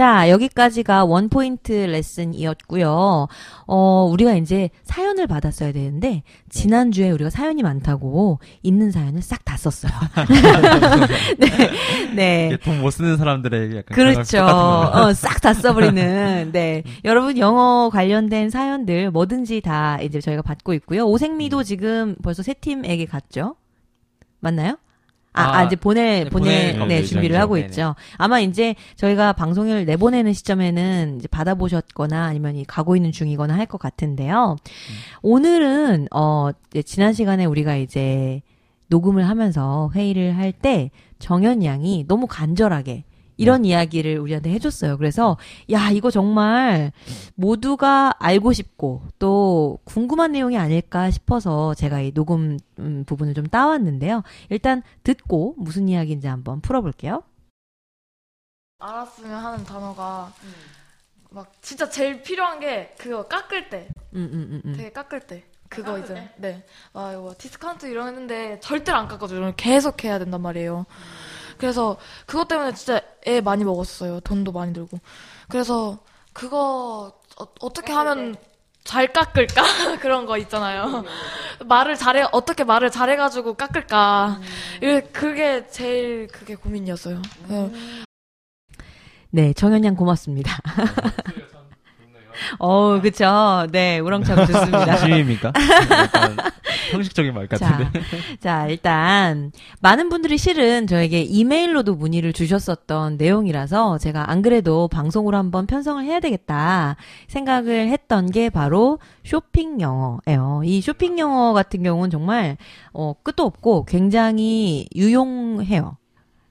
자, 여기까지가 원포인트 레슨이었고요. 어, 우리가 이제 사연을 받았어야 되는데, 지난주에 우리가 사연이 많다고 있는 사연을 싹 다 썼어요. 네. 네. 돈 못 쓰는 사람들에게 약간 그렇죠. 어, 싹 다 써버리는. 네. 여러분 영어 관련된 사연들 뭐든지 다 이제 저희가 받고 있고요. 오생미도 지금 벌써 세 팀에게 갔죠. 맞나요? 아, 아, 아, 이제 보내, 네, 보내, 네, 예정이죠. 준비를 하고 네네. 있죠. 아마 이제 저희가 방송을 내보내는 시점에는 이제 받아보셨거나 아니면 이 가고 있는 중이거나 할 것 같은데요. 오늘은, 어, 지난 시간에 우리가 이제 녹음을 하면서 회의를 할 때 정현 양이 너무 간절하게 이런 이야기를 우리한테 해줬어요. 그래서, 야, 이거 정말 모두가 알고 싶고 또 궁금한 내용이 아닐까 싶어서 제가 이 녹음 음, 부분을 좀 따왔는데요. 일단 듣고 무슨 이야기인지 한번 풀어볼게요. 알았으면 하는 단어가 막 진짜 제일 필요한 게 그거 깎을 때 음, 음, 음, 음. 되게 깎을 때 그거 이제 네. 아 이거 디스카운트 이런 거 했는데 절대로 안 깎아줘요. 계속 해야 된단 말이에요. 그래서 그것 때문에 진짜 애 많이 먹었어요. 돈도 많이 들고. 그래서 그거 어, 떻게 하면 잘 깎을까 그런 거 있잖아요. 말을 잘해 어떻게 말을 잘해가지고 깎을까. 이게 그게 제일 그게 고민이었어요. 그 네, 정현 양 고맙습니다. 어, 그쵸. 네, 우렁차고 좋습니다. 진심입니까? 약간 형식적인 말 같은데. 자, 일단 많은 분들이 실은 저에게 이메일로도 문의를 주셨었던 내용이라서 제가 안 그래도 방송으로 한번 편성을 해야 되겠다 생각을 했던 게 바로 쇼핑 영어예요. 이 쇼핑 영어 같은 경우는 정말 어, 끝도 없고 굉장히 유용해요.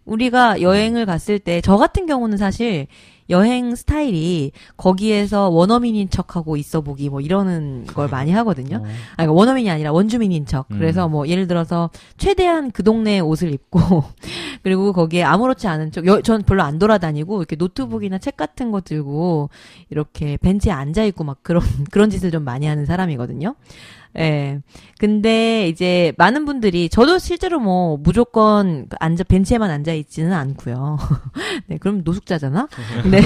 우리가 여행을 갔을 때 저 같은 경우는 사실 여행 스타일이 거기에서 원어민인 척하고 있어 보기 뭐 이러는 걸 많이 하거든요. 어. 아, 그러니까 원어민이 아니라 원주민인 척. 그래서 음. 뭐 예를 들어서 최대한 그 동네의 옷을 입고 그리고 거기에 아무렇지 않은 척. 여, 전 별로 안 돌아다니고 이렇게 노트북이나 책 같은 거 들고 이렇게 벤치에 앉아 있고 막 그런 그런 짓을 좀 많이 하는 사람이거든요. 예. 근데 이제 많은 분들이 저도 실제로 뭐 무조건 앉아 벤치에만 앉아 있지는 않고요. 네, 그럼 노숙자잖아. 네,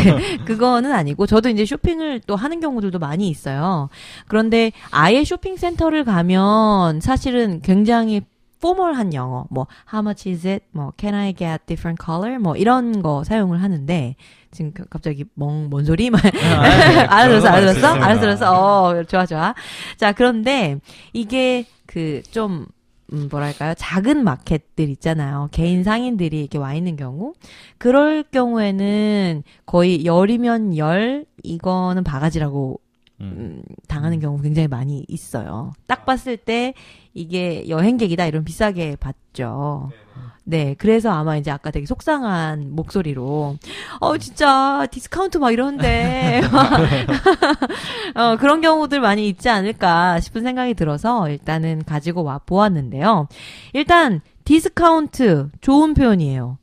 그거는 아니고 저도 이제 쇼핑을 또 하는 경우들도 많이 있어요. 그런데 아예 쇼핑 센터를 가면 사실은 굉장히 포멀한 영어, 뭐 how much is it, 뭐 can I get different color, 뭐 이런 거 사용을 하는데 지금 그- 갑자기 멍, 뭔 소리? 막 알아들었어, 알아들었어, 알아들었어. 어, 좋아, 좋아. 자, 그런데 이게 그좀 음, 뭐랄까요? 작은 마켓들 있잖아요. 개인 상인들이 이렇게 와 있는 경우. 그럴 경우에는 거의 열이면 열, 이거는 바가지라고 음. 음, 당하는 경우 굉장히 많이 있어요. 딱 봤을 때 이게 여행객이다 이런 비싸게 봤죠. 네, 그래서 아마 이제 아까 되게 속상한 목소리로 어 진짜 디스카운트 막 이러는데 어 그런 경우들 많이 있지 않을까 싶은 생각이 들어서 일단은 가지고 와 보았는데요. 일단 디스카운트 좋은 표현이에요.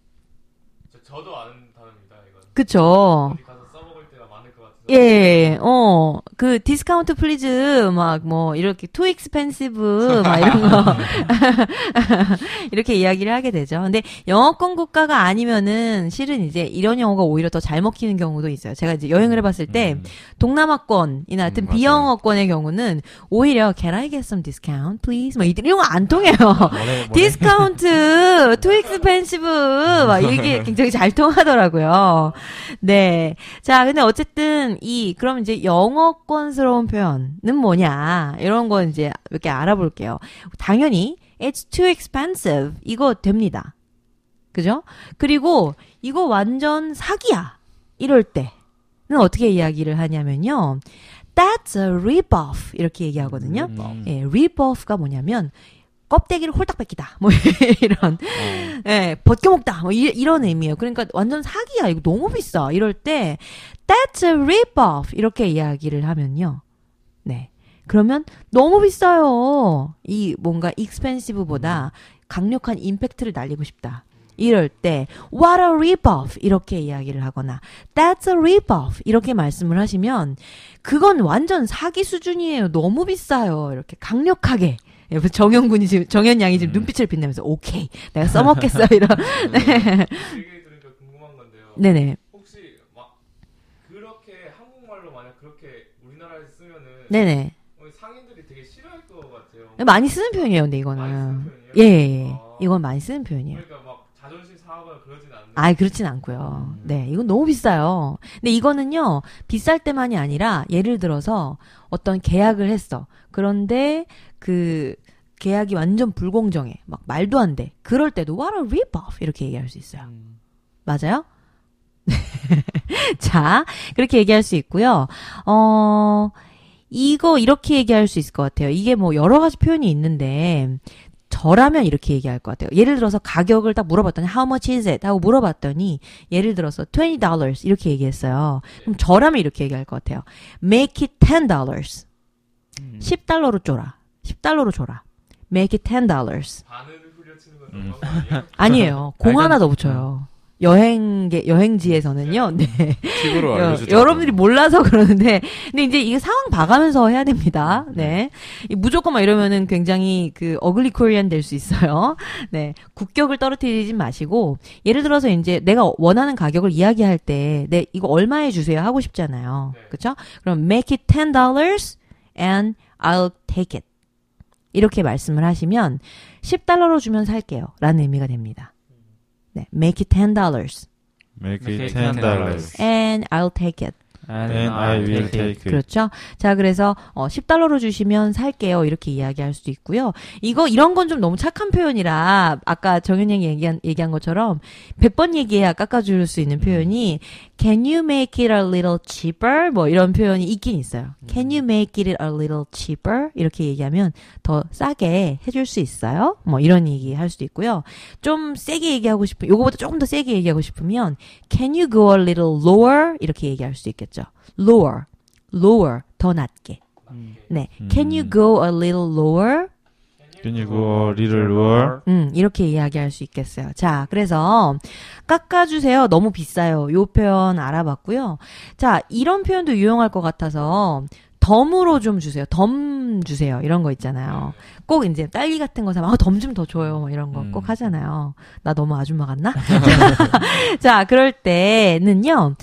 저도 아는 단어입니다. 이건 그쵸? 예, 어, 그, 디스카운트 please, 막, 뭐, 이렇게, too expensive, 막 이런 거. 이렇게 이야기를 하게 되죠. 근데, 영어권 국가가 아니면은, 실은 이제, 이런 영어가 오히려 더 잘 먹히는 경우도 있어요. 제가 이제 여행을 해봤을 때, 음. 동남아권이나 하여튼 음. 비영어권의 경우는, 오히려, can I get some discount, please? 막, 이런 거 안 통해요. 뭐래. 디스카운트, too expensive, 막 이게 굉장히 잘 통하더라고요. 네. 자, 근데 어쨌든 이, 그럼 이제 영어권스러운 표현은 뭐냐, 이런 거 이제 몇 개 알아볼게요. 당연히, it's too expensive. 이거 됩니다. 그죠? 그리고 이거 완전 사기야. 이럴 때는 어떻게 이야기를 하냐면요. That's a rip-off. 이렇게 얘기하거든요. 음. 예, rip-off가 뭐냐면, 껍데기를 홀딱 뺏기다. 뭐, 이런. 어. 예, 벗겨먹다. 뭐, 이, 런 의미예요. 그러니까 완전 사기야. 이거 너무 비싸. 이럴 때, that's a rip-off. 이렇게 이야기를 하면요. 네. 그러면 너무 비싸요. 이 뭔가 expensive보다 강력한 임팩트를 날리고 싶다. 이럴 때 what a rip-off 이렇게 이야기를 하거나 that's a rip-off 이렇게 말씀을 하시면 그건 완전 사기 수준이에요. 너무 비싸요. 이렇게 강력하게 예, 그래서 정현군이 지금 정현 양이 지금 음. 눈빛을 빛내면서 오케이 내가 써먹겠어 이런. 음. 네. 얘기 들으니까 궁금한 건데요. 네네. 혹시 막 그렇게 한국말로 만약 그렇게 우리나라에 쓰면은 네네. 어, 상인들이 되게 싫어할 것 같아요. 많이 쓰는 표현이에요, 근데 이거는. 많이 쓰는 편이에요? 예, 예, 예. 아. 이건 많이 쓰는 표현이에요. 그러니까 막 자존심 상하거나 그러진 아이, 그렇진 않고요. 네, 이건 너무 비싸요. 근데 이거는요, 비쌀 때만이 아니라, 예를 들어서 어떤 계약을 했어. 그런데 그 계약이 완전 불공정해. 막 말도 안 돼. 그럴 때도, what a rip-off! 이렇게 얘기할 수 있어요. 음. 맞아요? 자, 그렇게 얘기할 수 있고요. 어, 이거 이렇게 얘기할 수 있을 것 같아요. 이게 뭐 여러 가지 표현이 있는데, 저라면 이렇게 얘기할 것 같아요. 예를 들어서 가격을 딱 물어봤더니 how much is it? 하고 물어봤더니 예를 들어서 $20 이렇게 얘기했어요. 그럼 저라면 이렇게 얘기할 것 같아요. make it $10. 음. 10달러로 줘라. 10달러로 줘라. make it $10. 반을 후려치는 건 음. 아니에요? 공 하나 더 붙여요. 여행계 여행지에서는요. 네. 팁으로 여, 알려주죠. 여러분들이 몰라서 그러는데, 근데 이제 이게 상황 봐가면서 해야 됩니다. 네. 이 무조건 막 이러면은 굉장히 그 어글리 코리안 될 수 있어요. 네. 국격을 떨어뜨리지 마시고, 예를 들어서 이제 내가 원하는 가격을 이야기할 때, 네, 이거 얼마에 주세요? 하고 싶잖아요. 네. 그쵸? 그럼 make it $10 and I'll take it. 이렇게 말씀을 하시면, 10달러로 주면 살게요. 라는 의미가 됩니다. 네. make it $10 Make Make it it ten $10. dollars. and I'll take it. And I will take it. 그렇죠. 자, 그래서 어 10달러로 주시면 살게요. 이렇게 이야기할 수도 있고요. 이거 이런 건 좀 너무 착한 표현이라 아까 정현 양이 얘기한 얘기한 것처럼 100번 얘기해야 깎아 줄 수 있는 표현이 can you make it a little cheaper? 뭐 이런 표현이 있긴 있어요. can you make it a little cheaper? 이렇게 얘기하면 더 싸게 해줄 수 있어요? 뭐 이런 얘기 할 수도 있고요. 좀 세게 얘기하고 싶으 요거보다 조금 더 세게 얘기하고 싶으면 can you go a little lower? 이렇게 얘기할 수 있겠죠. Lower, lower, 더 낮게. 네. Can you 음. go a little lower? Can you go a little lower? 음, 이렇게 이야기할 수 있겠어요. 자, 그래서 깎아주세요. 너무 비싸요. 요 표현 알아봤고요. 자, 이런 표현도 유용할 것 같아서 덤으로 좀 주세요. 덤 주세요. 이런 거 있잖아요. 꼭 이제 딸기 같은 거 사면 아, 덤 좀 더 줘요. 뭐 이런 거꼭 음. 하잖아요. 나 너무 아줌마 같나? 자, 그럴 때는요.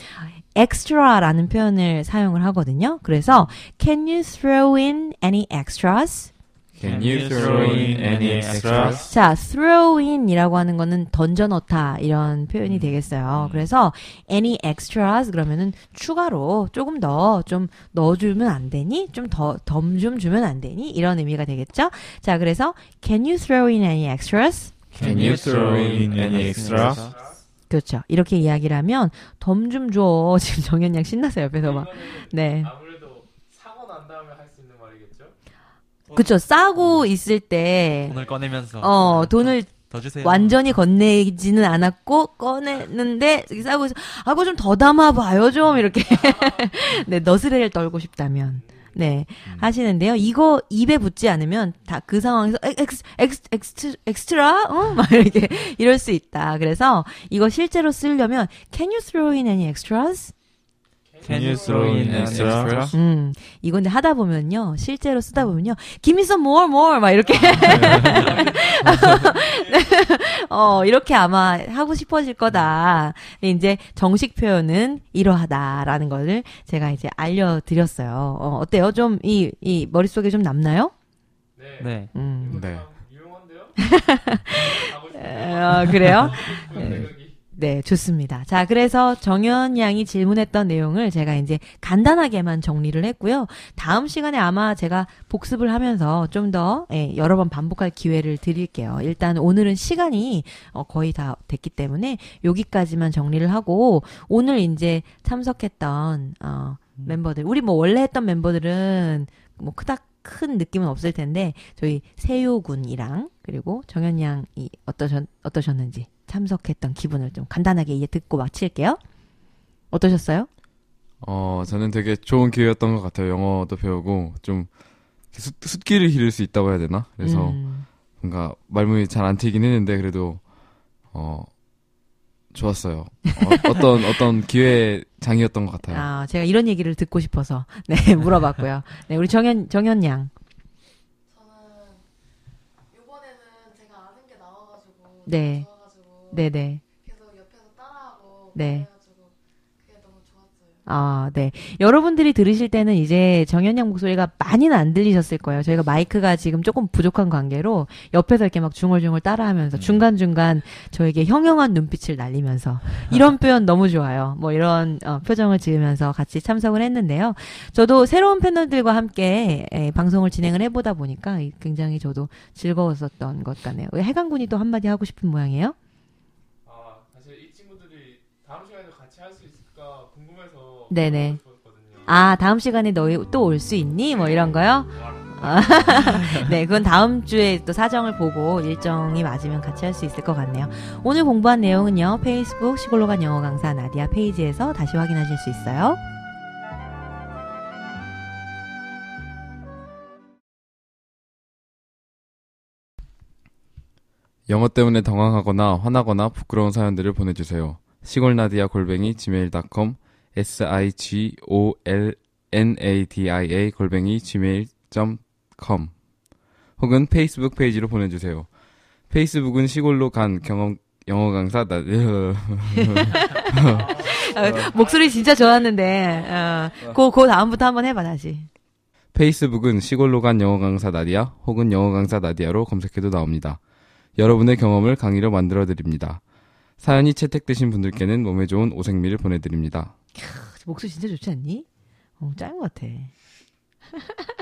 Extra라는 표현을 사용을 하거든요. 그래서 can you throw in any extras? Can you throw in any extras? 자, throw in이라고 하는 거는 던져 넣다 이런 표현이 음. 되겠어요. 그래서 any extras 그러면은 추가로 조금 더 좀 넣어주면 안 되니? 좀 더 덤 좀 주면 안 되니? 이런 의미가 되겠죠. 자, 그래서 can you throw in any extras? Can you throw in any extra? 그렇죠. 이렇게 이야기를 하면 덤 좀 줘. 지금 정현 양 신나서 옆에서 막. 네. 아무래도 사고 난 다음에 할 수 있는 말이겠죠? 그쵸. 싸고 있을 때, 돈을 꺼내면서 어, 돈을 더 주세요. 완전히 건네지는 않았고 꺼냈는데 싸고 있어. 아, 그거 좀더 담아봐요 좀 이렇게. 네, 너스레를 떨고 싶다면. 네, 하시는데요. 이거 입에 붙지 않으면 다 그 상황에서 엑스 엑스 엑스 엑스트라 어? 막 이렇게 이럴 수 있다. 그래서 이거 실제로 쓰려면 Can you throw in any extras? Can you throw in extra? 음, 이건데 하다 보면요, 실제로 쓰다 보면요, give me some more, more, 막 이렇게. 어, 이렇게 아마 하고 싶어질 거다. 근데 이제 정식 표현은 이러하다라는 거를 제가 이제 알려드렸어요. 어, 어때요? 좀, 이, 이, 머릿속에 좀 남나요? 네. 네. 음. 네. 참 유용한데요? 어, 그래요? 생각이. 네, 좋습니다. 자, 그래서 정현 양이 질문했던 내용을 제가 이제 간단하게만 정리를 했고요. 다음 시간에 아마 제가 복습을 하면서 좀더 예, 여러 번 반복할 기회를 드릴게요. 일단 오늘은 시간이 어, 거의 다 됐기 때문에 여기까지만 정리를 하고 오늘 이제 참석했던 어, 멤버들, 우리 뭐 원래 했던 멤버들은 뭐 크다 큰 느낌은 없을 텐데 저희 세요 군이랑 그리고 정현 양이 어떠셨 어떠셨는지 참석했던 기분을 좀 간단하게 이제 듣고 마칠게요. 어떠셨어요? 어, 저는 되게 좋은 기회였던 것 같아요. 영어도 배우고 좀 숫, 숫기를 기를 수 있다고 해야 되나? 그래서 음, 뭔가 말문이 잘 안 트이긴 했는데 그래도 어 좋았어요. 어, 떤 어떤 기회 장이었던 것 같아요. 아, 제가 이런 얘기를 듣고 싶어서 네 물어봤고요. 네, 우리 정현 정현 양. 저는 이번에는 제가 아는 게 나와가지고 네. 너무 좋아가지고 네, 네. 계속 옆에서 따라하고 네. 그래가지고 그게 너무 좋았어요. 아, 네. 여러분들이 들으실 때는 이제 정현양 목소리가 많이는 안 들리셨을 거예요. 저희가 마이크가 지금 조금 부족한 관계로 옆에서 이렇게 막 중얼중얼 따라하면서 중간중간 저에게 형형한 눈빛을 날리면서 이런 표현 너무 좋아요. 뭐 이런 어, 표정을 지으면서 같이 참석을 했는데요. 저도 새로운 패널들과 함께 에, 방송을 진행을 해보다 보니까 이- 굉장히 저도 즐거웠었던 것 같네요. 해강군이 또 한마디 하고 싶은 모양이에요? 아 사실 이 친구들이 다음 시간에도 같이 할 수 있을까 궁금해서 네네. 아, 다음 시간에 너희 또 올 수 있니? 뭐 이런 거요? 싶거든요. 네, 그건 다음 주에 또 사정을 보고 일정이 맞으면 같이 할 수 있을 것 같네요. 오늘 공부한 내용은요, 페이스북 시골로 간 영어 강사 나디아 페이지에서 다시 확인하실 수 있어요. 영어 때문에 당황하거나 화나거나 부끄러운 사연들을 보내주세요. 시골나디아 골뱅이 gmail.com s-i-g-o-l-n-a-d-i-a 골뱅이 gmail.com 혹은 페이스북 페이지로 보내주세요. 페이스북은 시골로 간 경험 영어 강사 나 어, 목소리 진짜 좋았는데, 어, 그, 그 다음부터 한번 해봐, 다시. 페이스북은 시골로 간 영어 강사 나디아 혹은 영어 강사 나디아로 검색해도 나옵니다. 여러분의 경험을 강의로 만들어 드립니다. 사연이 채택되신 분들께는 몸에 좋은 오색미를 보내드립니다. 목소리 진짜 좋지 않니? 어, 짱인 것 같아.